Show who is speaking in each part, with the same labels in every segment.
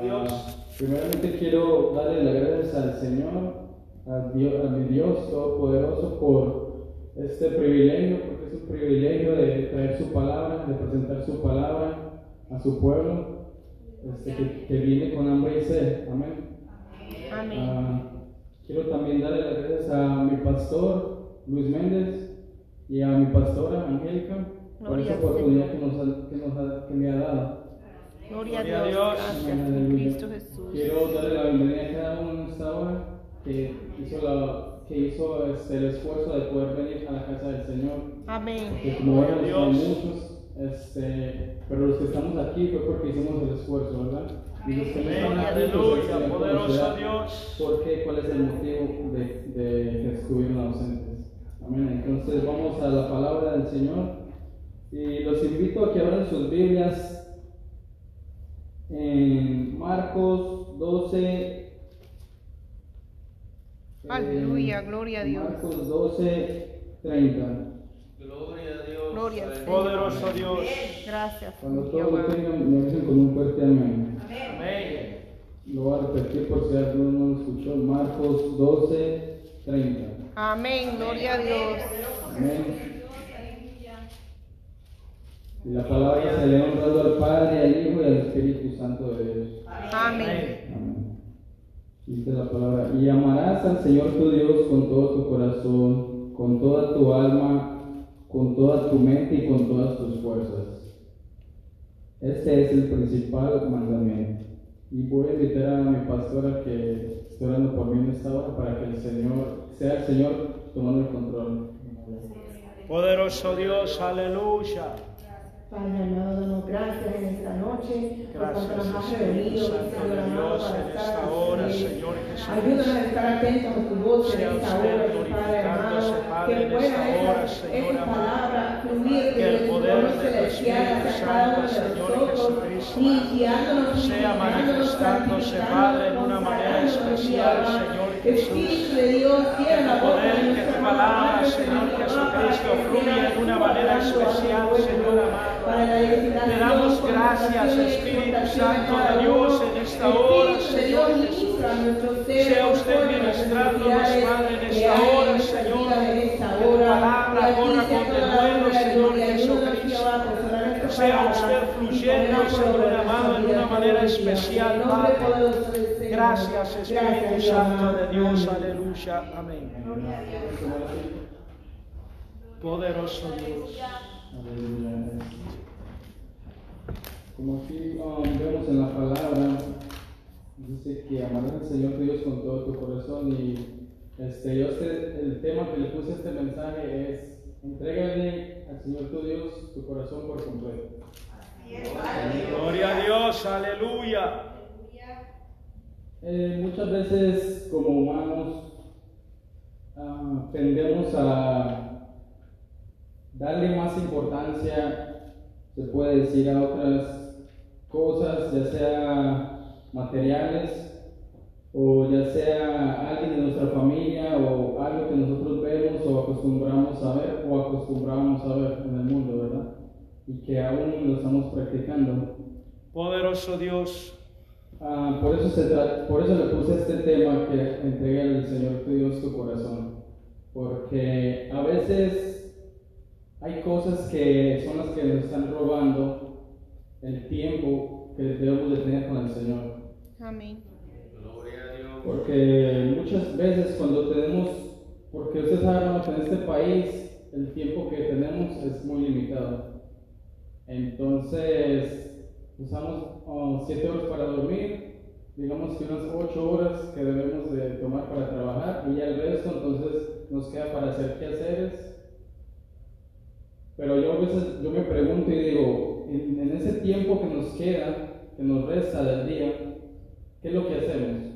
Speaker 1: Dios.
Speaker 2: Primeramente quiero darle las gracias al Señor, a, Dios, a mi Dios Todopoderoso por este privilegio, porque es un privilegio de traer su palabra, de presentar su palabra a su pueblo, este, que, que viene con hambre y sed. Amén.
Speaker 3: Amén.
Speaker 2: Ah, quiero también darle las gracias a mi pastor Luis Méndez y a mi pastora Angélica por esa oportunidad que, nos ha- que, nos ha- que me ha dado.
Speaker 3: Gloria a
Speaker 1: Gloria a
Speaker 3: Dios. Gracias
Speaker 2: Amén, aleluya.
Speaker 3: Cristo Jesús.
Speaker 2: Quiero darle la bienvenida a cada uno en esta hora que hizo, la, que hizo este, el esfuerzo de poder venir a la casa del Señor.
Speaker 3: Amén.
Speaker 2: Que como vemos hay
Speaker 1: Dios.
Speaker 2: muchos, este, pero los que estamos aquí fue porque hicimos el esfuerzo, ¿verdad? Y los que no
Speaker 1: Amén,
Speaker 2: están aquí, pues, el
Speaker 1: aleluya, poderoso Dios.
Speaker 2: ¿Por qué? ¿Cuál es el motivo de, de que estuvieron ausentes? Amén. Entonces vamos a la palabra del Señor y los invito a que abran sus Biblias en Marcos 12. eh,
Speaker 3: Aleluya, gloria a Dios.
Speaker 2: Marcos 12, 30.
Speaker 1: Gloria a Dios.
Speaker 3: Gloria al.
Speaker 1: Poderoso Dios.
Speaker 3: Gracias,
Speaker 2: Cuando todos lo tengan, me dicen con un fuerte amén.
Speaker 1: Amén.
Speaker 2: Lo voy a repetir por si alguno no lo escuchó. Marcos 12, 30.
Speaker 3: Amén, gloria a Dios.
Speaker 2: Amén. Y la palabra se le ha honrado al Padre, al Hijo y al Espíritu Santo de Dios.
Speaker 3: Amén.
Speaker 2: Amén. Dice la palabra, y amarás al Señor tu Dios con todo tu corazón, con toda tu alma, con toda tu mente y con todas tus fuerzas. Este es el principal mandamiento. Y voy a invitar a mi pastora que esté orando por mí en esta hora para que el Señor, sea el Señor tomando el control.
Speaker 1: Poderoso Dios, aleluya.
Speaker 4: Padre amado, damos gracias en esta noche por
Speaker 1: Gracias,
Speaker 4: cuanto nos has reunido, Señor
Speaker 1: de
Speaker 4: amado,
Speaker 1: Dios,
Speaker 4: para
Speaker 1: en
Speaker 4: estar
Speaker 1: esta hora. Señor Jesús.
Speaker 4: Ayúdanos a estar atentos a tu voz en esta hora, Padre amado, que pueda
Speaker 1: esta
Speaker 4: palabra fluir
Speaker 1: Que el
Speaker 4: desde tu
Speaker 1: poder de
Speaker 4: celestial hacia cada uno de nosotros
Speaker 1: Jesucristo,
Speaker 4: y guiándonos,
Speaker 1: sea
Speaker 4: ministrándonos,
Speaker 1: manifestándose, Padre, en una manera especial. Señor.
Speaker 4: Espíritu de Dios, llena la boca
Speaker 1: poder,
Speaker 4: de
Speaker 1: que
Speaker 4: nuestra
Speaker 1: palabra, Señor Jesucristo, fluya de una manera especial, Señor amado. Te damos gracias, Espíritu Santo de Dios, en esta hora, Señor Jesús. Sea usted ministrándonos, Padre, en esta hora, Señor. Que tu palabra corra con denuedo, Señor Jesucristo. Sea usted fluyendo, Señor amado, de una manera especial, Padre. Gracias, Espíritu Santo de Dios,
Speaker 4: Amén.
Speaker 1: aleluya, amén. Poderoso Dios.
Speaker 2: Aleluya. Como aquí um, vemos en la palabra, dice que amarás al Señor tu Dios con todo tu corazón y este, yo este, el tema que le puse a este mensaje es entrégale al Señor tu Dios tu corazón por completo.
Speaker 1: Gloria a Dios, aleluya.
Speaker 2: Eh, muchas veces como humanos ah, tendemos a darle más importancia, se puede decir, a otras cosas, ya sea materiales o ya sea alguien de nuestra familia o algo que nosotros vemos o acostumbramos a ver o acostumbramos a ver en el mundo, ¿verdad? Y que aún lo estamos practicando.
Speaker 1: Poderoso Dios.
Speaker 2: Ah, por, eso se por eso le puse este tema que entrega al Señor tu Dios tu corazón. Porque a veces hay cosas que son las que nos están robando el tiempo que debemos de tener con el Señor.
Speaker 3: Amén.
Speaker 2: Porque muchas veces cuando tenemos, porque usted sabe hermano, que en este país el tiempo que tenemos es muy limitado. Entonces usamos oh, siete horas para dormir, digamos que unas ocho horas que debemos de tomar para trabajar y ya el resto entonces nos queda para hacer quehaceres. Pero yo a veces yo me pregunto y digo, en, en ese tiempo que nos queda, que nos resta del día, ¿qué es lo que hacemos?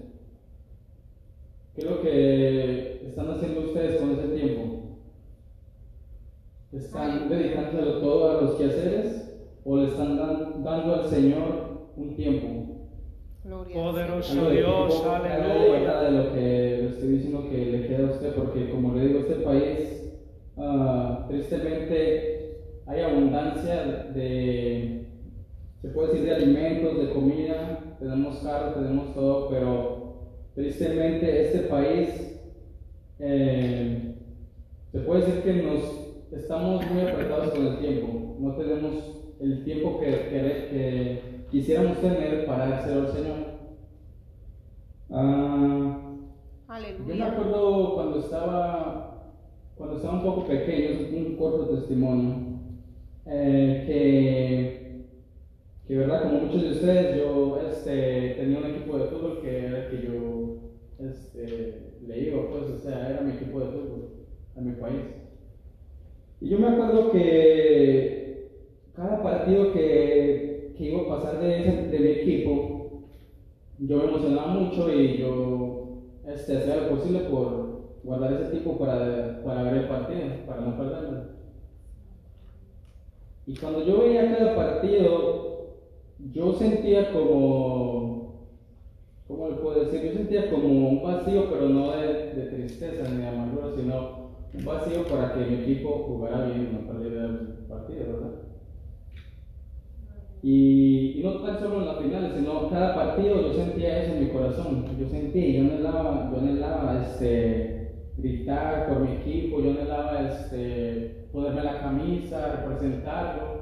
Speaker 2: ¿Qué es lo que están haciendo ustedes con ese tiempo? ¿Están dedicándoselo todo a los quehaceres o le están dan- dando al Señor un tiempo?
Speaker 3: Gloria
Speaker 1: Poderoso
Speaker 3: Señor.
Speaker 2: Algo de
Speaker 1: Dios, aleluya.
Speaker 2: de lo que estoy diciendo que le queda a usted, porque como le digo, este país, ah, tristemente, hay abundancia de, se puede decir, de alimentos, de comida, tenemos carro, tenemos todo, pero tristemente este país eh, se puede decir que nos estamos muy apretados con el tiempo. No tenemos el tiempo que, que- que quisiéramos tener para hacer al Señor. Ah, yo me acuerdo cuando estaba, cuando estaba un poco pequeño, un corto testimonio, eh, que, que verdad, como muchos de ustedes, yo este, tenía un equipo de fútbol que era el que yo este, le iba, pues, o sea, era mi equipo de fútbol a mi país. Y yo me acuerdo que cada partido que, que iba a pasar de, ese- mi equipo, yo me emocionaba mucho y yo este, hacía lo posible por guardar ese tiempo para, para ver el partido, para no perderlo. Y cuando yo veía cada partido, yo sentía como, ¿cómo le puedo decir? Yo sentía como un vacío, pero no de, de tristeza ni de amargura, sino un vacío para que mi equipo jugara bien y no perdiera el partido, ¿verdad? Y, y no tan solo en las finales, sino cada partido yo sentía eso en mi corazón. Yo sentía, yo anhelaba, yo anhelaba este, gritar por mi equipo, yo anhelaba este, ponerme la camisa, representarlo.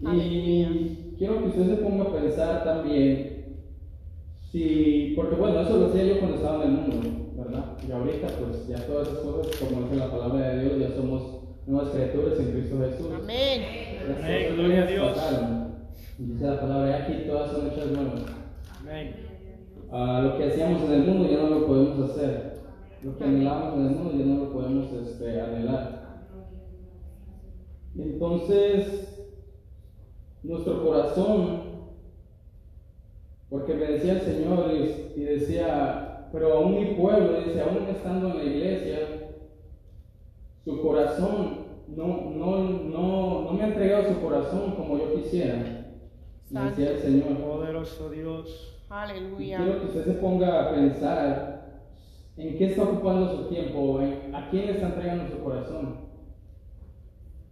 Speaker 2: Y quiero que usted se ponga a pensar también si, porque bueno, eso lo hacía yo cuando estaba en el mundo, ¿verdad? Y ahorita pues ya todas esas cosas, como dice la palabra de Dios, ya somos nuevas criaturas en Cristo Jesús.
Speaker 3: Amén.
Speaker 1: Amén, gloria a Dios.
Speaker 2: pasaron. Dice la palabra, "He aquí todas son hechas nuevas.
Speaker 1: Amén.
Speaker 2: Ah, lo que hacíamos en el mundo ya no lo podemos hacer. Lo que anhelábamos en el mundo ya no lo podemos este, anhelar. Entonces, nuestro corazón, porque me decía el Señor y, y decía, pero aún mi pueblo, dice, aún estando en la iglesia, su corazón no, no, no, no me ha entregado su corazón como yo quisiera. Decía el Señor.
Speaker 1: Poderoso Dios.
Speaker 2: Y
Speaker 3: Aleluya.
Speaker 2: quiero que usted se ponga a pensar en qué está ocupando su tiempo, en a quién le está entregando su corazón.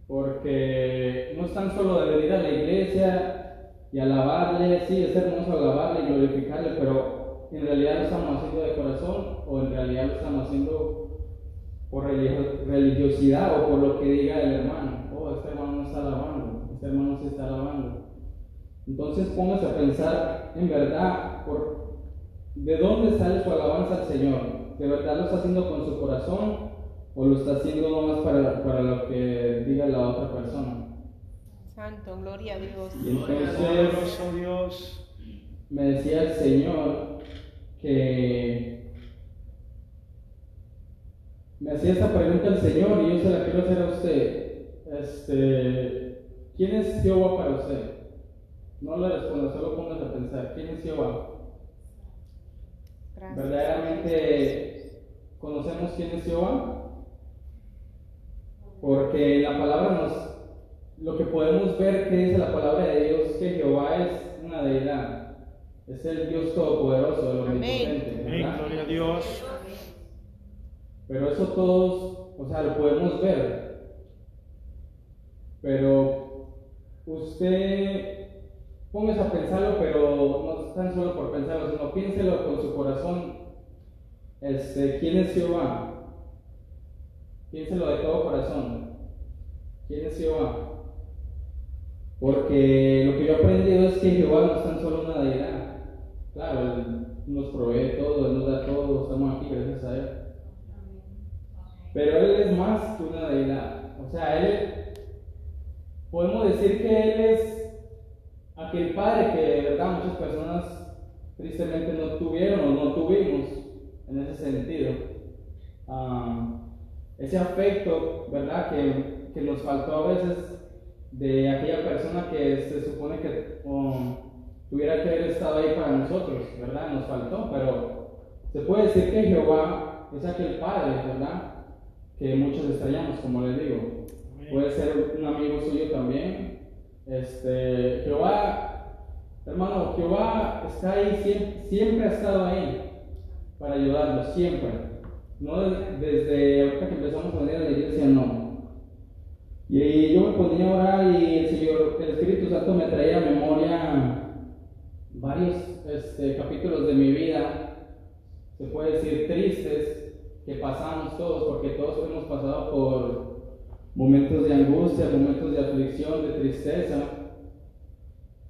Speaker 2: Porque no es tan solo de venir a la iglesia y alabarle, sí, es hermoso alabarle y glorificarle, pero en realidad lo estamos haciendo de corazón o en realidad lo estamos haciendo por religio- religiosidad o por lo que diga el hermano. Oh, este hermano no está alabando, este hermano sí está alabando. Entonces póngase a pensar en verdad por de dónde sale su alabanza al Señor. ¿De verdad lo está haciendo con su corazón o lo está haciendo nomás para, para lo que diga la otra persona?
Speaker 3: Santo, gloria a Dios.
Speaker 2: Y entonces
Speaker 1: Dios.
Speaker 2: me decía el Señor que me hacía esta pregunta el Señor y yo se la quiero hacer a usted. Este, ¿Quién es Jehová para usted? No le responda, solo póngase a pensar, ¿quién es Jehová?
Speaker 3: Gracias.
Speaker 2: ¿Verdaderamente conocemos quién es Jehová? Porque la palabra nos, lo que podemos ver que dice la palabra de Dios, que Jehová es una deidad, es el Dios todopoderoso, el omnipotente,
Speaker 1: Amén. Gloria a Dios.
Speaker 2: Pero eso todos, o sea, lo podemos ver. Pero usted póngase a pensarlo, pero no tan solo por pensarlo, sino piénselo con su corazón. Este, ¿quién es Jehová? Piénselo de todo corazón. ¿Quién es Jehová? Porque lo que yo he aprendido es que Jehová no es tan solo una deidad. Claro, Él nos provee todo, Él nos da todo, estamos aquí gracias a Él. Pero Él es más que una deidad. O sea, Él, podemos decir que Él es aquel Padre que de verdad muchas personas tristemente no tuvieron o no tuvimos en ese sentido. Ese afecto, ¿verdad? Que, que nos faltó a veces de aquella persona que se supone que tuviera que haber estado ahí para nosotros, ¿verdad? Nos faltó, pero se puede decir que Jehová es aquel Padre, ¿verdad? Que muchos extrañamos, como les digo. Puede ser un amigo suyo también. Este, Jehová, hermano, Jehová está ahí, siempre, siempre ha estado ahí para ayudarnos, siempre. No des- desde ahorita que empezamos a venir a la iglesia, no. Y yo me ponía a orar y el Señor, el Espíritu Santo me traía a memoria varios este, capítulos de mi vida, se puede decir tristes, que pasamos todos, porque todos hemos pasado por momentos de angustia, momentos de aflicción, de tristeza.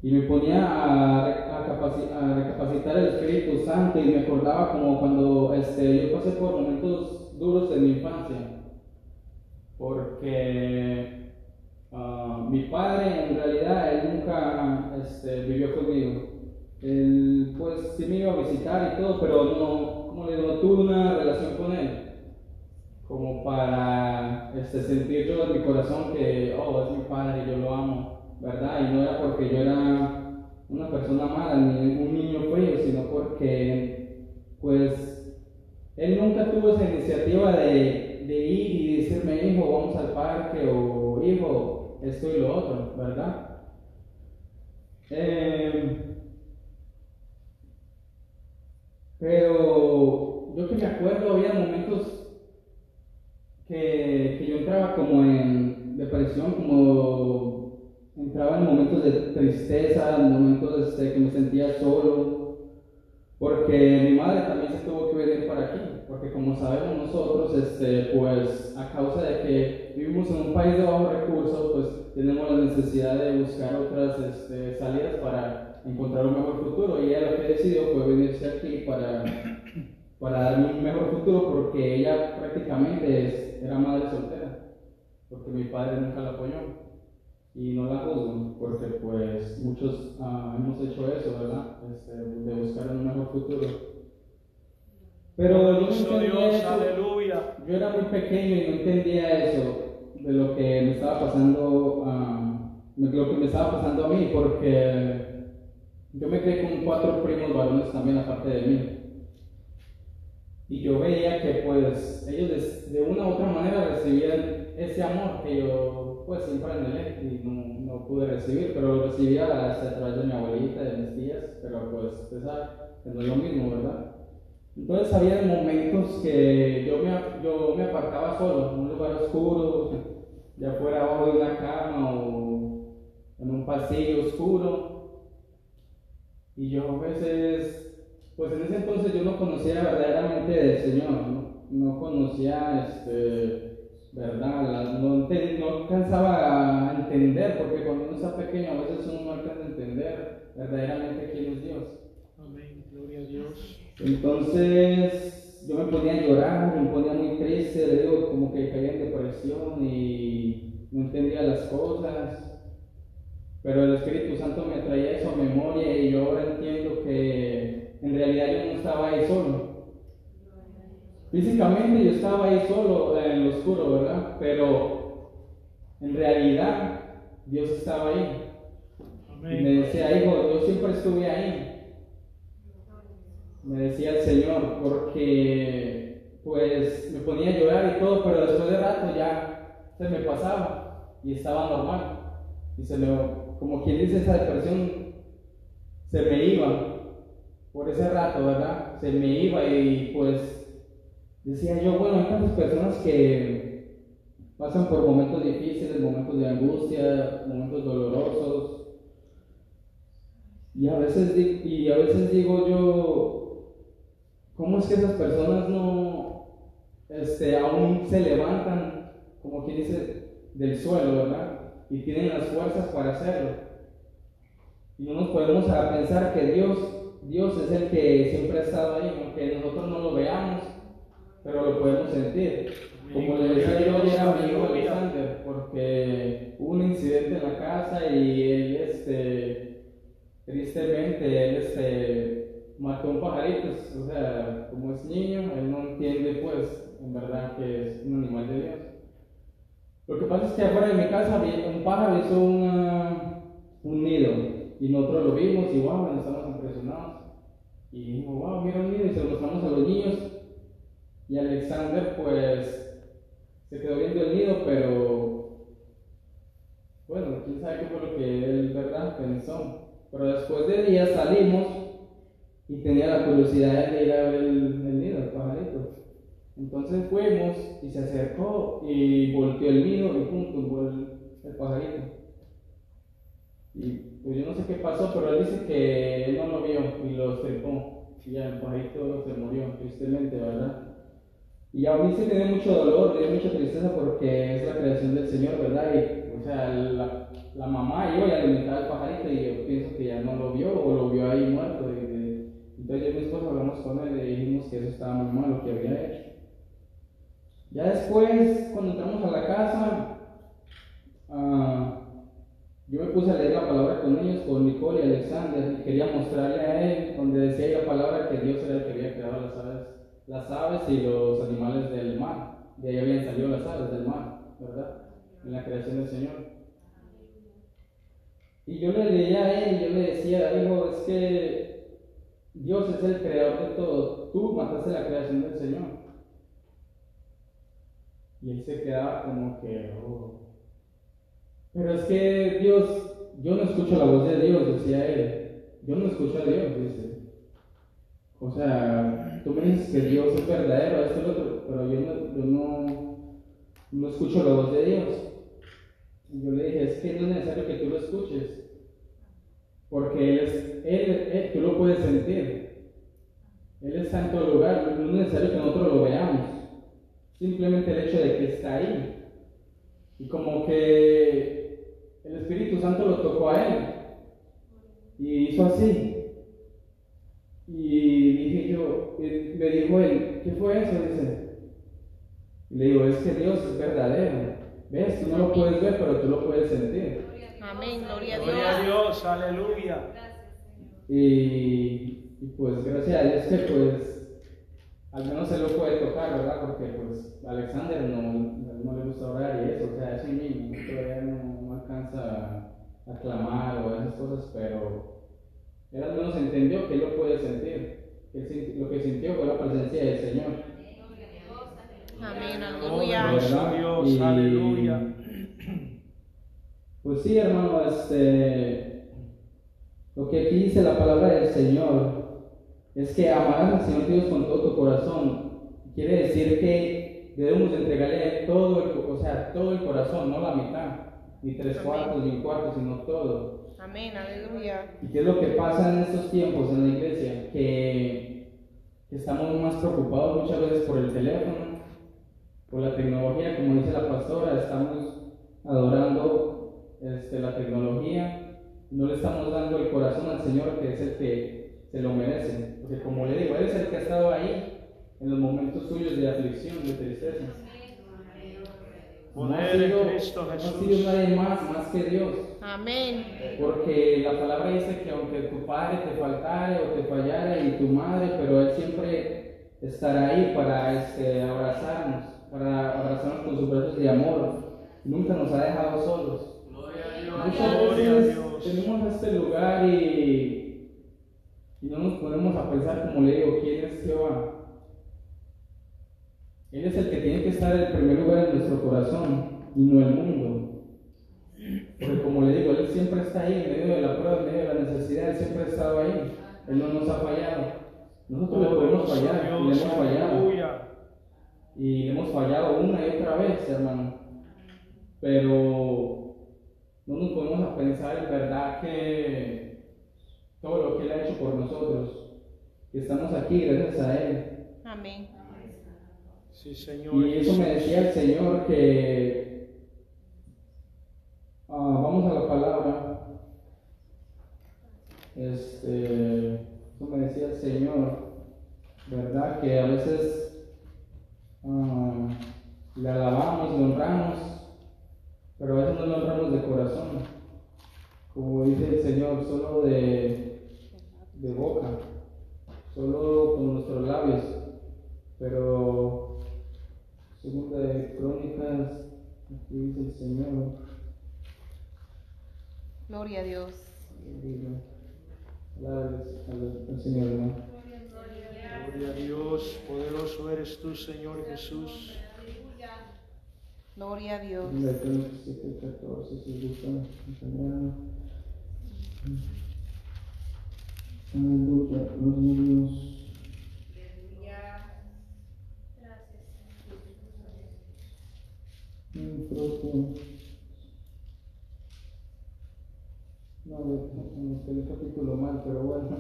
Speaker 2: Y me ponía a, a, capaci- a recapacitar el Espíritu Santo y me acordaba como cuando este, yo pasé por momentos duros en mi infancia. Porque ah, mi padre en realidad él nunca este, vivió conmigo. Él pues sí me iba a visitar y todo, pero no, como le digo, tuve una relación con él como para este, sentir yo en mi corazón que, oh, es mi padre, yo lo amo, ¿verdad? Y no era porque yo era una persona mala, ni un niño frío, sino porque, pues, él nunca tuvo esa iniciativa de, de ir y decirme, hijo, vamos al parque, o hijo, esto y lo otro, ¿verdad? Eh, pero yo que me acuerdo, había momentos que, que yo entraba como en depresión, como entraba en momentos de tristeza, en momentos este, que me sentía solo, porque mi madre también se tuvo que venir para aquí, porque como sabemos nosotros, este, pues a causa de que vivimos en un país de bajos recursos, pues tenemos la necesidad de buscar otras este, salidas para encontrar un mejor futuro, y ella lo que decidió fue venirse aquí para para darme un mejor futuro porque ella prácticamente es- era madre soltera, porque mi padre nunca la apoyó y no la juzgo porque pues muchos ah, hemos hecho eso, ¿verdad? Este, de buscar un mejor futuro. Pero yo no
Speaker 1: Dios,
Speaker 2: eso.
Speaker 1: aleluya.
Speaker 2: Yo era muy pequeño y no entendía eso de lo que me estaba pasando, de lo que me estaba pasando a mí, porque yo me quedé con cuatro primos varones también aparte de mí. Y yo veía que pues ellos de, una u otra manera recibían ese amor que yo pues siempre anhelé y no, no pude recibir, pero lo recibía a través de mi abuelita, de mis tías, pero pues no es lo mismo, ¿verdad? Entonces había momentos que yo me, yo me apartaba solo, en un lugar oscuro, ya fuera abajo de una cama o en un pasillo oscuro. Y yo a veces pues en ese entonces yo no conocía verdaderamente del Señor, no, no conocía, este, verdad, no, no alcanzaba a entender, porque cuando uno está pequeño a veces uno no alcanza a entender verdaderamente quién es Dios.
Speaker 1: Amén, gloria a Dios.
Speaker 2: Entonces yo me ponía a llorar, me ponía muy triste, le digo como que caía en depresión y no entendía las cosas. Pero el Espíritu Santo me traía eso a memoria y yo ahora entiendo que en realidad yo no estaba ahí solo. Físicamente yo estaba ahí solo en lo oscuro, ¿verdad? Pero en realidad Dios estaba ahí. Y me decía, hijo, yo siempre estuve ahí. Me decía el Señor, porque pues me ponía a llorar y todo, pero después de rato ya se me pasaba y estaba normal. Y se me, como quien dice, esa depresión se me iba por ese rato, ¿verdad? Se me iba y pues decía yo, bueno, hay tantas personas que pasan por momentos difíciles, momentos de angustia, momentos dolorosos. Y a veces, y a veces digo yo, ¿cómo es que esas personas no este, aún se levantan, como quien dice, del suelo, ¿verdad? Y tienen las fuerzas para hacerlo. Y no nos podemos a pensar que Dios, Dios es el que siempre ha estado ahí, aunque nosotros no lo veamos, pero lo podemos sentir. Como le decía yo ayer a mi hijo Alexander, porque hubo un incidente en la casa y él, este, tristemente, él, este, mató un pajarito, o sea, como es niño, él no entiende, pues, en verdad que es un animal de Dios. Lo que pasa es que afuera de mi casa un pájaro hizo una- un nido y nosotros lo vimos y wow, estamos impresionados. Y dijimos, wow, mira un nido y se lo mostramos a los niños. Y Alexander, pues, se quedó viendo el nido, pero bueno, quién sabe qué fue lo que él, ¿verdad?, pensó. Pero después de días salimos y tenía la curiosidad de ir a ver el, el nido, el pajarito. Entonces fuimos y se acercó y volteó el nido y pum, tumbó el, pajarito. Y pues yo no sé qué pasó, pero él dice que él no lo dejó. Y ya el pajarito se murió, tristemente, ¿verdad? Y a mí se me dio mucho dolor, me dio mucha tristeza porque es la creación del Señor, ¿verdad? Y, o sea, la, la mamá iba y alimentaba al pajarito y yo pienso que ya no lo vio o lo vio ahí muerto. Y, y, entonces yo y mi esposa hablamos con él y dijimos que eso estaba muy mal lo que había hecho. Ya después, cuando entramos a la casa, uh, yo me puse a leer la palabra con ellos, con Nicole y Alexander, y quería mostrarle a él donde decía la palabra que Dios era el que había creado las aves, las aves y los animales del mar. De ahí habían salido las aves del mar, ¿verdad? En la creación del Señor. Y yo le leía a él, yo le decía, hijo, es que Dios es el creador de todo. Tú mataste la creación del Señor. Y él se quedaba como que, oh. Pero es que Dios, yo no escucho la voz de Dios, decía él. Yo no escucho a Dios, dice. O sea, tú me dices que Dios es verdadero, esto y lo otro, pero yo no, yo no, no escucho la voz de Dios. Y yo le dije, es que no es necesario que tú lo escuches, porque Él es, él, él, tú lo puedes sentir. Él está en todo lugar, no es necesario que nosotros lo veamos. Simplemente el hecho de que está ahí. Y como que el Espíritu Santo lo tocó a él. Y hizo así. Y dije yo, me dijo él, ¿qué fue eso? Dice. Y le digo, es que Dios es verdadero. ¿Ves? Tú no lo puedes ver, pero tú lo puedes sentir.
Speaker 3: Amén, gloria a Dios.
Speaker 1: Gloria a Dios, aleluya.
Speaker 2: Y, y pues gracias a Dios que pues al menos se lo puede tocar, ¿verdad? Porque pues Alexander no, no le gusta orar y eso, o sea, es un niño, todavía no, no alcanza a clamar o esas cosas, pero él al menos entendió que él lo puede sentir. Él, lo que sintió fue la presencia del Señor.
Speaker 3: Amén, aleluya.
Speaker 1: a Dios,
Speaker 2: Y-
Speaker 1: aleluya.
Speaker 2: Pues sí, hermano, este, lo que aquí dice la palabra del Señor es que amarás al Señor Dios con todo tu corazón. Quiere decir que debemos entregarle todo el, o sea, todo el corazón, no la mitad, ni tres
Speaker 3: Amén.
Speaker 2: cuartos, ni un cuarto, sino todo.
Speaker 3: Amén, aleluya.
Speaker 2: ¿Y qué es lo que pasa en estos tiempos en la iglesia? Que, que estamos más preocupados muchas veces por el teléfono, por la tecnología, como dice la pastora, estamos adorando este, la tecnología, no le estamos dando el corazón al Señor, que es el que se lo merece. Porque como le digo, Él es el que ha estado ahí en los momentos tuyos de aflicción, de tristeza. No ha sido, no ha sido nadie más, más que Dios.
Speaker 3: Amén.
Speaker 2: Porque la palabra dice que aunque tu padre te faltare o te fallara y tu madre, pero Él siempre estará ahí para este, abrazarnos, para abrazarnos con sus brazos de amor. Nunca nos ha dejado solos. Muchas
Speaker 1: Gloria a
Speaker 2: veces
Speaker 1: Dios.
Speaker 2: venimos a este lugar y, y no nos ponemos a pensar, como le digo, ¿quién es Jehová? Él es el que tiene que estar en el primer lugar en nuestro corazón y no el mundo. Porque como le digo, Él siempre está ahí en medio de la prueba, en medio de la necesidad, Él siempre ha estado ahí. Él no nos ha fallado. Nosotros le podemos fallar, y le hemos fallado. Y le hemos fallado una y otra vez, hermano. Pero no nos ponemos a pensar en verdad que todo lo que Él ha hecho por nosotros, estamos aquí gracias a Él.
Speaker 3: Amén.
Speaker 1: Sí, Señor.
Speaker 2: Y eso me decía el Señor que ah, vamos a la palabra. Este, eso me decía el Señor, ¿verdad? Que a veces ah, le alabamos, le honramos, pero a veces no le honramos de corazón. Como dice el Señor, solo de, de boca, solo con nuestros labios, pero Segunda de Crónicas, aquí dice el Señor,
Speaker 3: Gloria a Dios.
Speaker 2: alabes al, al Señor, hermano.
Speaker 1: Gloria a Dios, poderoso eres tú, Señor Jesús.
Speaker 3: Gloria a Dios.
Speaker 2: Segunda de Crónicas Aleluya, los niños. Mm, creo que- No, le- anoté el capítulo mal, pero bueno.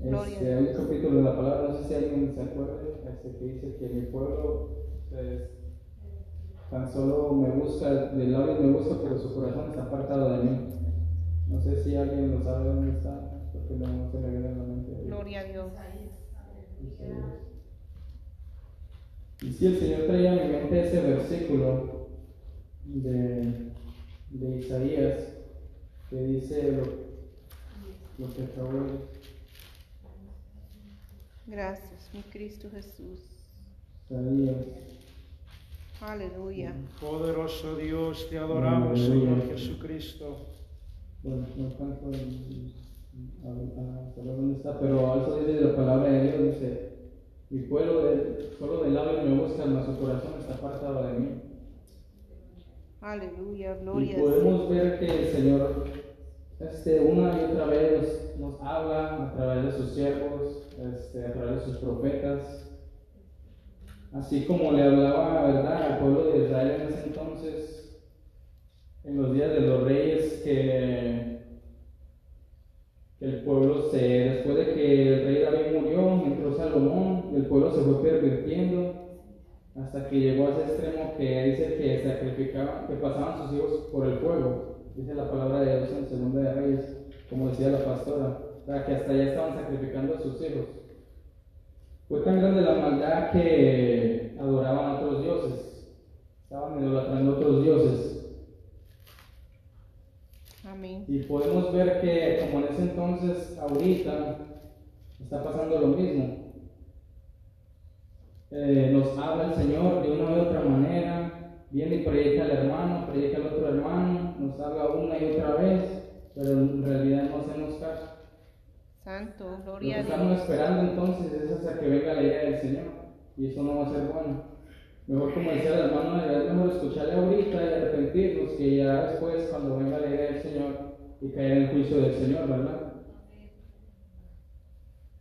Speaker 3: Gloria
Speaker 2: Este,
Speaker 3: a
Speaker 2: hay
Speaker 3: Dios.
Speaker 2: un capítulo de la palabra, no sé si alguien se acuerde, este, que dice que mi pueblo pues, tan solo me busca, de labios me busca, pero su corazón está apartado de mí. No sé si alguien lo sabe dónde está, porque no se me viene a la mente. ahorita.
Speaker 3: Gloria a Dios.
Speaker 2: Y si el Señor traía a mi mente ese versículo de, de Isaías que dice lo, lo que acabo
Speaker 3: Gracias, mi Cristo Jesús.
Speaker 2: Isaías.
Speaker 3: Aleluya.
Speaker 1: Poderoso Dios, te adoramos,
Speaker 2: Aleluya.
Speaker 1: Señor Jesucristo.
Speaker 2: Bueno, no a, saber dónde está, pero eso dice la palabra de Dios, dice, mi pueblo de- solo de labios me busca, mas su corazón está apartado de mí.
Speaker 3: Aleluya.
Speaker 2: Y
Speaker 3: Gloria al
Speaker 2: podemos ver que el Señor este, una y otra vez nos, nos habla a través de sus siervos, este, a través de sus profetas, así como le hablaba ¿verdad? al pueblo de Israel en ese entonces, en los días de los reyes, que el pueblo se, después de que el rey David murió, entró Salomón, el pueblo se fue pervirtiendo hasta que llegó a ese extremo que dice que sacrificaban, que pasaban sus hijos por el fuego, dice la palabra de Dios en Segunda de Reyes, como decía la pastora, o sea que hasta allá estaban sacrificando a sus hijos. Fue tan grande la maldad que adoraban a otros dioses, estaban idolatrando a otros dioses.
Speaker 3: Amén.
Speaker 2: Y podemos ver que como en ese entonces, ahorita, está pasando lo mismo. Eh, nos habla el Señor de una u otra manera, viene y predica al hermano, predica al otro hermano, nos habla una y otra vez, pero en realidad no hacemos caso.
Speaker 3: Santo.
Speaker 2: Lo que
Speaker 3: Gloria
Speaker 2: estamos esperando entonces es hasta que venga la idea del Señor, y eso no va a ser bueno. Mejor como decía el hermano, es mejor escucharle ahorita y arrepentirnos que ya después cuando venga la idea del Señor y caer en el juicio del Señor, ¿verdad?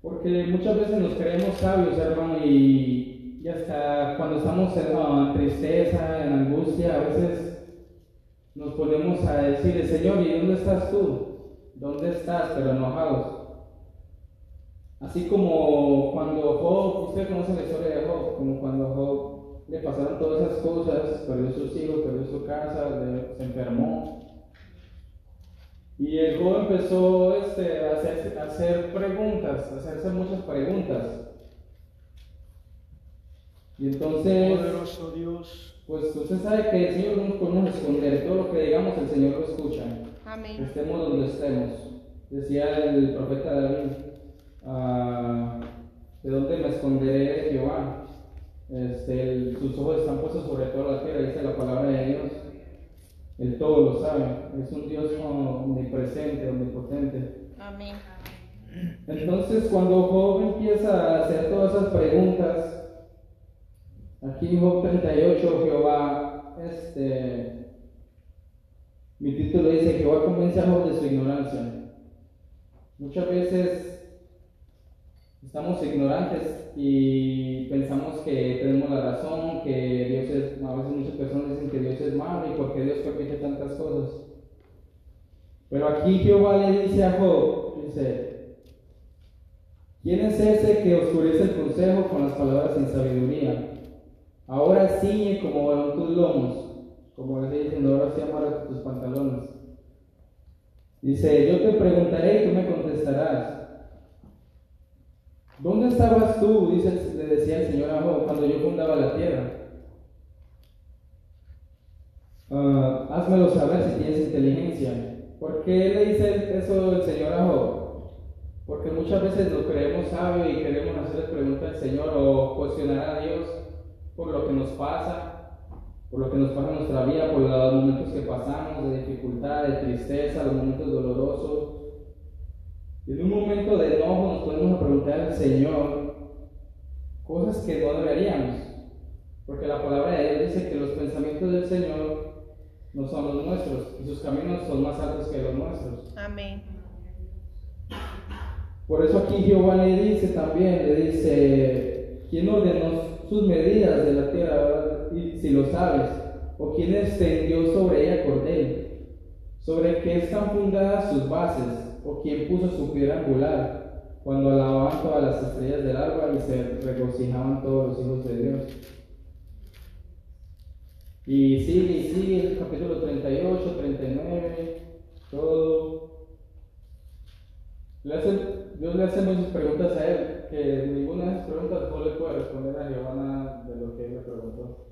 Speaker 2: Porque muchas veces nos creemos sabios, hermano, y, y hasta cuando estamos en tristeza, en angustia, a veces nos ponemos a decir, Señor, ¿y dónde estás tú? ¿Dónde estás? Pero enojados. Así como cuando Job, usted conoce la historia de Job, como cuando Job le pasaron todas esas cosas, perdió sus hijos, perdió su casa, le- se enfermó. Y el Job empezó este, a, hacer, a hacer preguntas, a hacerse muchas preguntas. Y entonces,
Speaker 1: Poderoso Dios,
Speaker 2: pues usted sabe que el Señor no nos podemos esconder, todo lo que digamos el Señor lo escucha
Speaker 3: Amén.
Speaker 2: estemos donde estemos. Decía el profeta David, ah, ¿de dónde me esconderé de Jehová? Este, el- sus ojos están puestos sobre toda la tierra, dice la palabra de Dios. Él todo lo sabe, es un Dios omnipresente, omnipotente.
Speaker 3: Amén.
Speaker 2: Entonces, cuando Job empieza a hacer todas esas preguntas, aquí en Job 38, Jehová, este, mi título dice, Jehová convence a Job de su ignorancia. Muchas veces estamos ignorantes y pensamos que tenemos la razón, que Dios es, a veces muchas personas dicen que Dios es malo y porque Dios permite tantas cosas. Pero aquí Jehová le dice a Job, dice, ¿quién es ese que oscurece el consejo con las palabras sin sabiduría? Ahora ciñe como varón tus lomos, como le diciendo, ahora sí amarra tus pantalones. Dice, yo te preguntaré y tú me contestarás. ¿Dónde estabas tú? Dice, le decía el Señor a Job, cuando yo fundaba la tierra. Ah, házmelo saber si tienes inteligencia. ¿Por qué le dice eso el Señor a Job? Porque muchas veces nos creemos sabios y queremos hacerle preguntas al Señor o cuestionar a Dios por lo que nos pasa, por lo que nos pasa en nuestra vida, por los momentos que pasamos de dificultad, de tristeza, los momentos dolorosos. Y en un momento de enojo nos podemos preguntar al Señor cosas que no deberíamos. Porque la palabra de Dios dice que los pensamientos del Señor no son los nuestros y sus caminos son más altos que los nuestros.
Speaker 3: Amén.
Speaker 2: Por eso aquí Jehová le dice también, le dice, ¿quién ordenó sus medidas de la tierra? Y si lo sabes, o quién extendió sobre ella cordel, sobre qué están fundadas sus bases, o quién puso su piedra angular, cuando alababan todas las estrellas del alba y se regocijaban todos los hijos de Dios. Y sigue y sigue el capítulo 38, 39, todo. Le hace- Dios le hace muchas preguntas a él, que ninguna de esas preguntas no le puede responder a nada de lo que él le preguntó.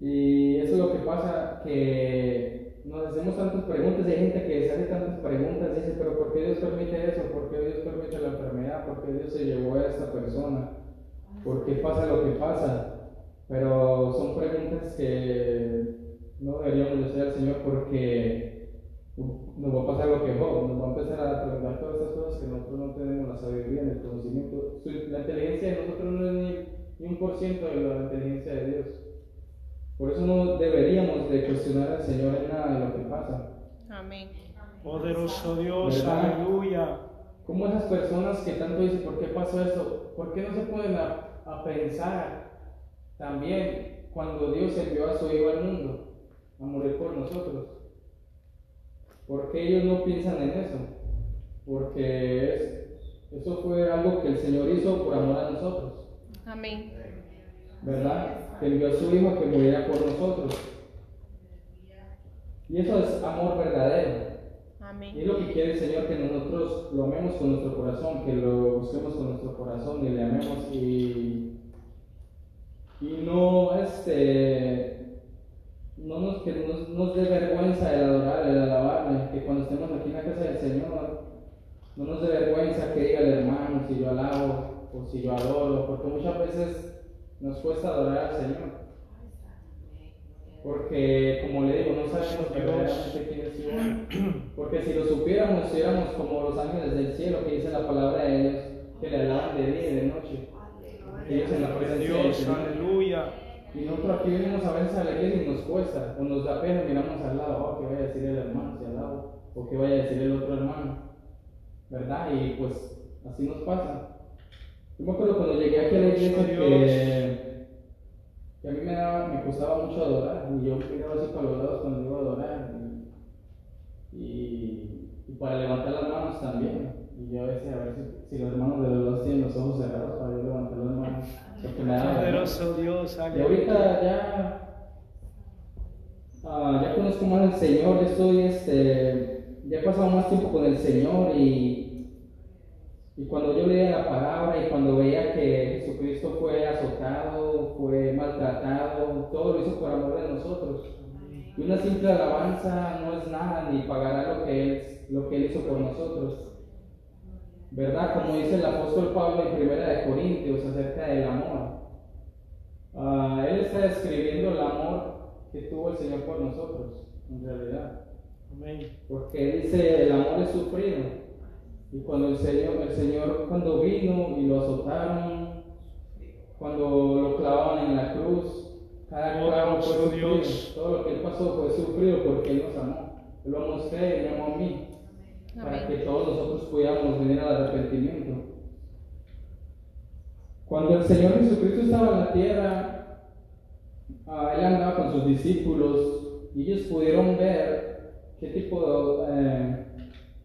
Speaker 2: Y eso es lo que pasa, que nos hacemos tantas preguntas hay gente que se hace tantas preguntas y dice, pero ¿por qué Dios permite eso? ¿Por qué Dios permite la enfermedad? ¿Por qué Dios se llevó a esta persona? ¿Por qué pasa lo que pasa? Pero son preguntas que no deberíamos de hacer al Señor porque nos va a pasar lo que Job, nos va a empezar a preguntar todas estas cosas que nosotros no tenemos la sabiduría el conocimiento. La inteligencia de nosotros no es ni, ni un por ciento de la inteligencia de Dios. Por eso no deberíamos de cuestionar al Señor en nada de lo que pasa.
Speaker 3: Amén.
Speaker 1: Poderoso Dios,
Speaker 2: ¿Verdad?
Speaker 1: aleluya.
Speaker 2: ¿Cómo esas personas que tanto dicen, ¿por qué pasó esto? ¿Por qué no se pueden a, a pensar también cuando Dios envió a su Hijo al mundo a morir por nosotros? ¿Por qué ellos no piensan en eso? Porque es- eso fue algo que el Señor hizo por amor a nosotros,
Speaker 3: Amén.
Speaker 2: ¿verdad? Que envió a su Hijo que muriera por nosotros. Y eso es amor verdadero. Y es lo que quiere el Señor, que nosotros lo amemos con nuestro corazón, que lo busquemos con nuestro corazón y le amemos y, y no, este, no nos, que nos, nos dé vergüenza el adorar, el alabarle, que cuando estemos aquí en la casa del Señor, no nos dé vergüenza que diga el hermano si yo alabo o si yo adoro, porque muchas veces nos cuesta adorar al Señor. Porque, como le digo, no sabemos verdaderamente quién es Dios. Porque si lo supiéramos, estuviéramos como los ángeles del cielo que dice la palabra de ellos, que le alaban de día y de noche. Ellos en la presencia del
Speaker 1: Dios, aleluya.
Speaker 2: Y nosotros aquí venimos a veces a la iglesia y nos cuesta, o nos da pena, miramos al lado, oh, que vaya a decir el hermano si al lado, o que vaya a decir el otro hermano, ¿verdad? Y pues así nos pasa. Yo me acuerdo cuando llegué aquí a la iglesia que, que a mí me, daba, me costaba mucho adorar, y yo miraba así para los lados cuando iba a adorar, y, y, y para levantar las manos también. Y yo decía, a ver si, si los hermanos de los lados tienen los ojos cerrados para yo levantar las manos, porque me daba vergüenza.
Speaker 1: Poderoso Dios,
Speaker 2: Y ahorita ya, ah, ya conozco más al Señor, ya estoy, este, ya he pasado más tiempo con el Señor y, y cuando yo leía la palabra y cuando veía que Jesucristo fue azotado, fue maltratado, todo lo hizo por amor de nosotros. Y una simple alabanza no es nada ni pagará lo que Él, lo que él hizo por nosotros. ¿Verdad? Como dice el apóstol Pablo en Primera de Corintios acerca del amor. Ah, él está describiendo el amor que tuvo el Señor por nosotros, en realidad.
Speaker 1: Amén.
Speaker 2: Porque dice, el amor es sufrido. Y cuando el Señor, el Señor cuando vino y lo azotaron, cuando lo clavaban en la cruz, cada clavo fue sufrido.
Speaker 1: Dios.
Speaker 2: Todo lo que él pasó fue sufrido porque él nos amó. Él lo amó a usted y me amó a mí. Para que
Speaker 3: Amén.
Speaker 2: todos nosotros pudiéramos venir al arrepentimiento. Cuando el Señor Jesucristo estaba en la tierra, ah, Él andaba con sus discípulos y ellos pudieron ver qué tipo de, eh,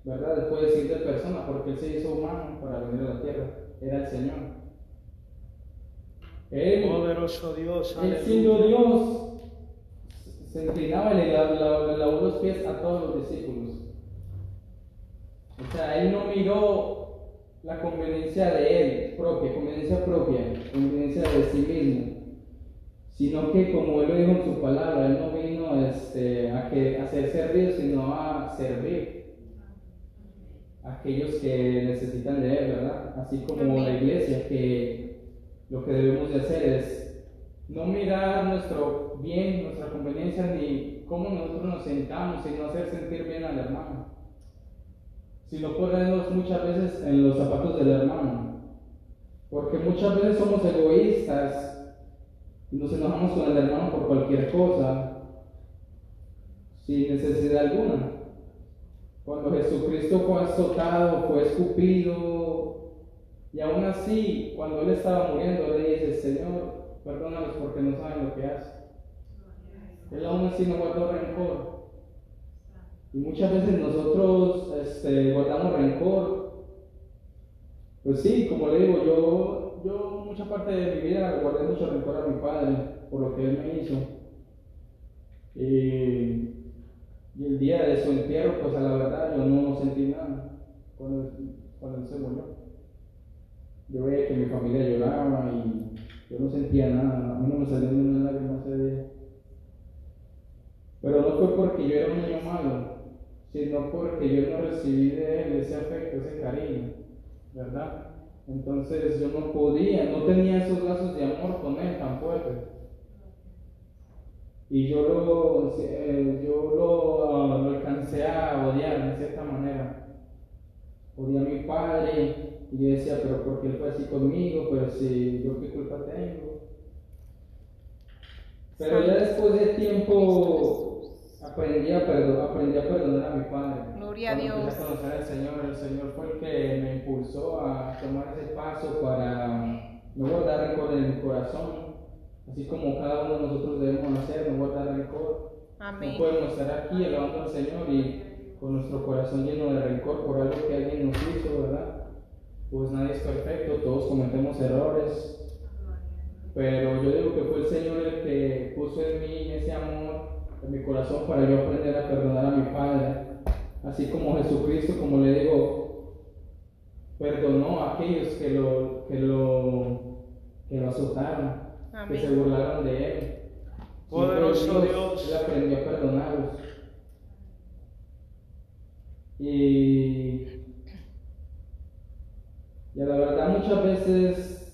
Speaker 2: ¿verdad? Después decir de persona, porque Él se hizo humano para venir a la tierra, era el Señor. Él,
Speaker 1: Poderoso Dios,
Speaker 2: él siendo. Dios, se inclinaba y le la- la- le lavó los pies a todos los discípulos. O sea, él no miró la conveniencia de él propia, conveniencia propia, conveniencia de sí mismo, sino que como él lo dijo en su palabra, él no vino este, a, que, a ser servido, sino a servir aquellos que necesitan de él, ¿verdad? Así como la iglesia, que lo que debemos de hacer es no mirar nuestro bien, nuestra conveniencia, ni cómo nosotros nos sentamos, sino hacer sentir bien al hermano sino ponernos muchas veces en los zapatos del hermano. Porque muchas veces somos egoístas y nos enojamos con el hermano por cualquier cosa, sin necesidad alguna. Cuando Jesucristo fue azotado, fue escupido, y aún así, cuando Él estaba muriendo, le dice, Señor, perdónalos porque no saben lo que hacen. Él aún así no guardó rencor. Y muchas veces nosotros este, guardamos rencor. Pues sí, como le digo, yo, yo mucha parte de mi vida guardé mucho rencor a mi padre por lo que él me hizo. Y, y el día de su entierro, pues a la verdad yo no sentí nada cuando, cuando él se murió. Yo veía que mi familia lloraba y yo no sentía nada, a mí no me salió ni una lágrima ese día. Pero no fue porque yo era un niño malo, sino porque yo no recibí de él ese afecto, ese cariño, ¿verdad? Entonces yo no podía, no tenía esos lazos de amor con él tan fuertes. Y yo lo, eh, yo lo, ah, lo alcancé a odiar de cierta manera. Odié a mi padre y yo decía, pero ¿por qué él fue así conmigo? Pero si yo qué culpa tengo. Pero ya después de tiempo aprendí a, perdonar, aprendí a perdonar a mi padre.
Speaker 3: Gloria a Dios.
Speaker 2: a conocer al Señor, el Señor fue el que me impulsó a tomar ese paso para no guardar rencor en mi corazón. Así como cada uno de nosotros debemos hacer, no guardar rencor.
Speaker 3: Amén.
Speaker 2: No podemos estar aquí alabando al Señor y con nuestro corazón lleno de rencor por algo que alguien nos hizo, ¿verdad? Pues nadie es perfecto, todos cometemos errores. Pero yo digo que fue el Señor el que puso en mí ese amor, en mi corazón, para yo aprender a perdonar a mi Padre. Así como Jesucristo, como le digo, perdonó a aquellos que lo, que lo, que lo azotaron, que se burlaron de él.
Speaker 1: Poderoso Dios.
Speaker 2: Él aprendió a perdonarlos. Y, y a la verdad muchas veces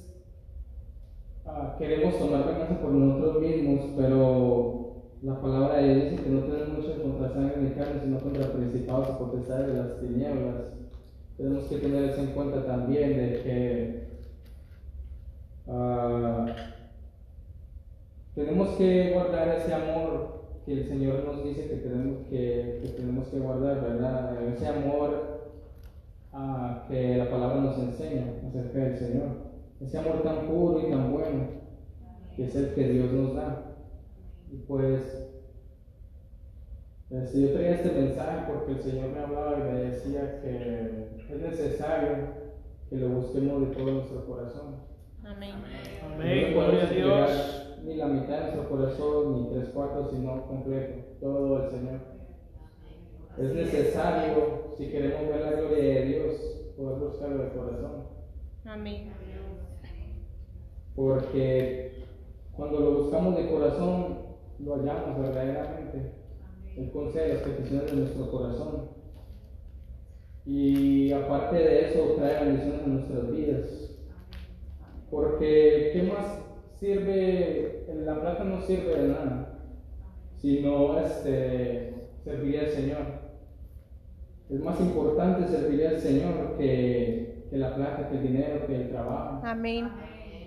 Speaker 2: ah, queremos tomar venganza por nosotros mismos, pero la palabra de Dios dice que no tenemos mucho contra sangre ni carne, sino contra principados y potestades de las tinieblas. Tenemos que tener eso en cuenta también, de que ah, tenemos que guardar ese amor que el Señor nos dice que tenemos que, que tenemos que guardar, ¿verdad? Ese amor ah, que la palabra nos enseña acerca del Señor. Ese amor tan puro y tan bueno, que es el que Dios nos da. Y pues, este, yo traía este mensaje porque el Señor me hablaba y me decía que es necesario que lo busquemos de todo nuestro corazón.
Speaker 3: Amén.
Speaker 1: Amén,
Speaker 2: No
Speaker 1: gloria a Dios.
Speaker 2: Ni la mitad de nuestro corazón, ni tres cuartos, sino completo, todo el Señor. Es necesario, si queremos ver la gloria de Dios, poder buscarlo de corazón.
Speaker 3: Amén.
Speaker 2: Porque cuando lo buscamos de corazón, lo hallamos verdaderamente. Él concede las peticiones de nuestro corazón. Y aparte de eso, trae bendiciones a nuestras vidas. Porque, ¿qué más sirve? La plata no sirve de nada, sino este, servir al Señor. Es más importante servir al Señor que, que la plata, que el dinero, que el trabajo.
Speaker 3: Amén.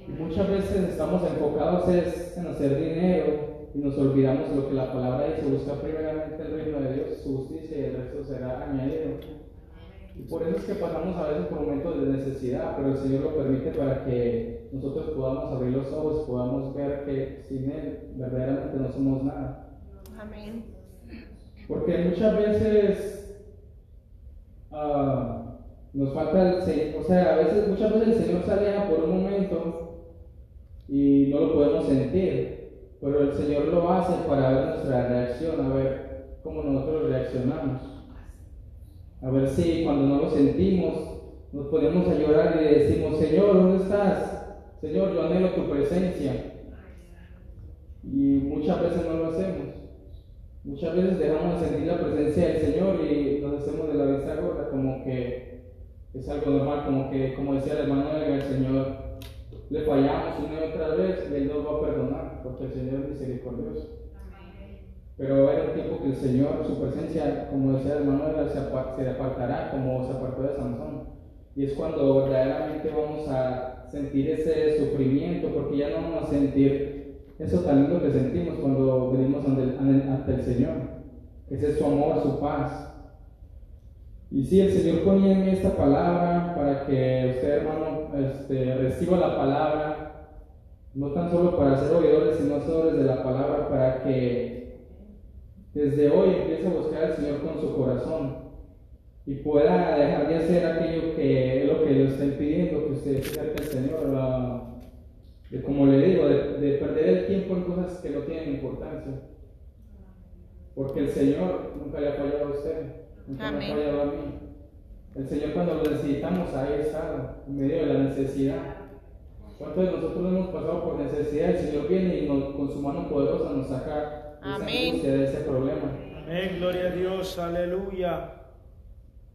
Speaker 2: Y muchas veces estamos enfocados es en hacer dinero y nos olvidamos de lo que la palabra dice, buscar primeramente el reino de Dios, su justicia y el resto será añadido. Y por eso es que pasamos a veces por momentos de necesidad, pero el Señor lo permite para que nosotros podamos abrir los ojos, podamos ver que sin Él verdaderamente no somos nada.
Speaker 3: Amén.
Speaker 2: Porque muchas veces ah, nos falta el Señor, o sea, a veces, muchas veces el Señor sale por un momento y no lo podemos sentir, pero el Señor lo hace para ver nuestra reacción, a ver cómo nosotros reaccionamos. A ver si cuando no lo sentimos nos ponemos a llorar y le decimos, Señor, ¿dónde estás? Señor, yo anhelo tu presencia. Y muchas veces no lo hacemos. Muchas veces dejamos de sentir la presencia del Señor y nos hacemos de la vista gorda como que es algo normal, como que, como decía el hermano del Señor, le fallamos una y otra vez y Él nos va a perdonar, porque el Señor es misericordioso. Pero va a haber un tiempo que el Señor, su presencia, como decía el hermano, se, apar- se apartará como se apartó de Sansón. Y es cuando verdaderamente vamos a sentir ese sufrimiento, porque ya no vamos a sentir eso tan lindo que sentimos cuando venimos ante el, ante- el Señor. Ese es su amor, su paz. Y sí, el Señor ponía en mí esta palabra para que usted, hermano, este, reciba la palabra, no tan solo para ser oidores, sino hacedores de la palabra, para que desde hoy empiece a buscar al Señor con su corazón y pueda dejar de hacer aquello que es lo que le estén pidiendo, que usted acerque al Señor, de como le digo, de, de perder el tiempo en cosas que no tienen importancia. Porque el Señor nunca le ha fallado a usted, nunca
Speaker 3: Amén.
Speaker 2: ha fallado a mí. El Señor cuando lo necesitamos ahí está, en medio de la necesidad. ¿Cuántos de nosotros hemos pasado por necesidad? El Señor viene y nos- con su mano poderosa nos saca
Speaker 3: Amén.
Speaker 2: de ese problema.
Speaker 1: Amén, gloria a Dios, aleluya.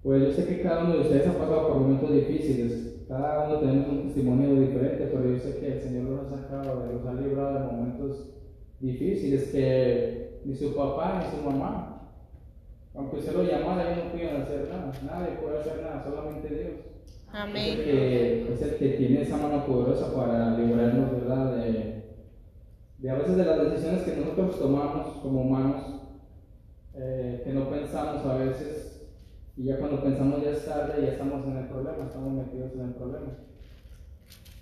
Speaker 2: Pues yo sé que cada uno de ustedes ha pasado por momentos difíciles. Cada uno tenemos un testimonio diferente, pero yo sé que el Señor los ha sacado, los ha librado de momentos difíciles que ni su papá ni su mamá, aunque usted lo llamara, ellos no pudieron hacer nada. Nadie puede hacer nada, solamente Dios. Es el,
Speaker 3: Amén.
Speaker 2: que, es el que tiene esa mano poderosa para librarnos, ¿verdad? De, de a veces de las decisiones que nosotros tomamos como humanos, eh, que no pensamos a veces, y ya cuando pensamos ya es tarde, ya estamos en el problema, estamos metidos en el problema.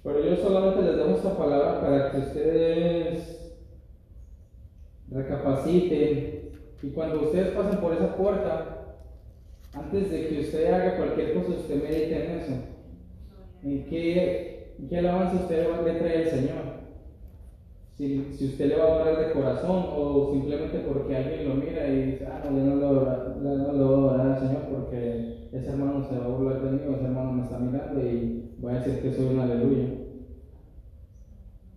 Speaker 2: Pero yo solamente les dejo esta palabra para que ustedes recapaciten y cuando ustedes pasen por esa puerta, antes de que usted haga cualquier cosa, usted medite en eso. ¿En qué, en qué alabanza usted le trae al Señor? Si, usted le va a orar de corazón o simplemente porque alguien lo mira y dice, ah, no, yo no le voy a orar, al Señor porque ese hermano se va a burlar de mí ese hermano me está mirando y voy a decir que soy un aleluya.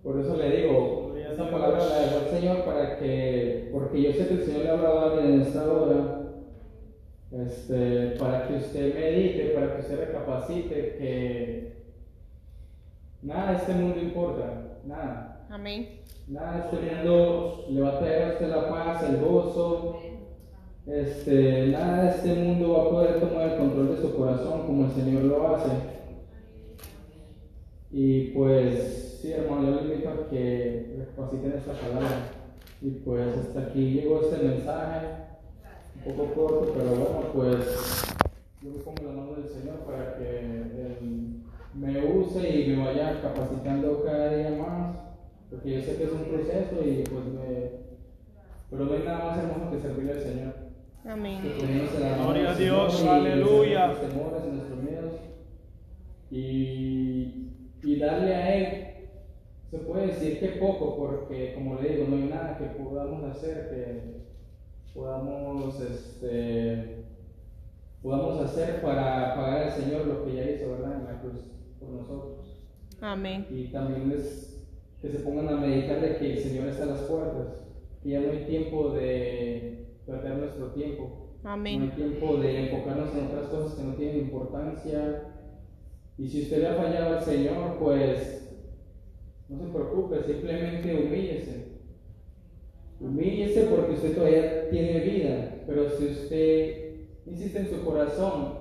Speaker 2: Por eso le digo,
Speaker 1: Gloria a
Speaker 2: esta
Speaker 1: Dios.
Speaker 2: palabra la dejó el Señor para que, porque yo sé que el Señor le ha hablado a alguien en esta hora, este, para que usted medite, para que usted recapacite que nada de este mundo importa, nada.
Speaker 3: Amén.
Speaker 2: Nada mundo le va a traer a usted la paz, el gozo. Este, nada de este mundo va a poder tomar el control de su corazón como el Señor lo hace. Y pues, sí, hermano, yo le invito a que recapaciten esta palabra. Y pues hasta aquí llegó este mensaje, un poco corto, pero bueno, pues yo pongo la mano del Señor para que Él me use y me vaya capacitando cada día más, porque yo sé que es un proceso y pues me... Pero no hay nada más hermoso que servirle al Señor.
Speaker 3: Amén.
Speaker 1: Gloria a Dios,
Speaker 2: Señor
Speaker 1: aleluya.
Speaker 2: nuestros temores y nuestros miedos y, y darle a Él. Se puede decir que poco, porque como le digo, no hay nada que podamos hacer que podamos, este, podamos hacer para pagar al Señor lo que ya hizo, ¿verdad? En la cruz por nosotros.
Speaker 3: Amén.
Speaker 2: Y también les, que se pongan a meditar de que el Señor está a las puertas, que ya no hay tiempo de perder nuestro tiempo. No hay tiempo de enfocarnos en otras cosas que no tienen importancia. Y si usted le ha fallado al Señor, pues no se preocupe, simplemente humíllese. Humíllese porque usted todavía tiene vida. Pero si usted insiste en su corazón,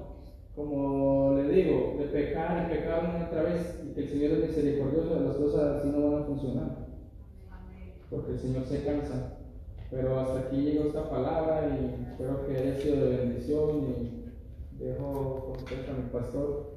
Speaker 2: como le digo, de pecar y pecar una otra vez, el Señor es misericordioso, las cosas así no van a funcionar. Porque el Señor se cansa. Pero hasta aquí llegó esta palabra y espero que haya sido de bendición y dejo con usted a mi pastor.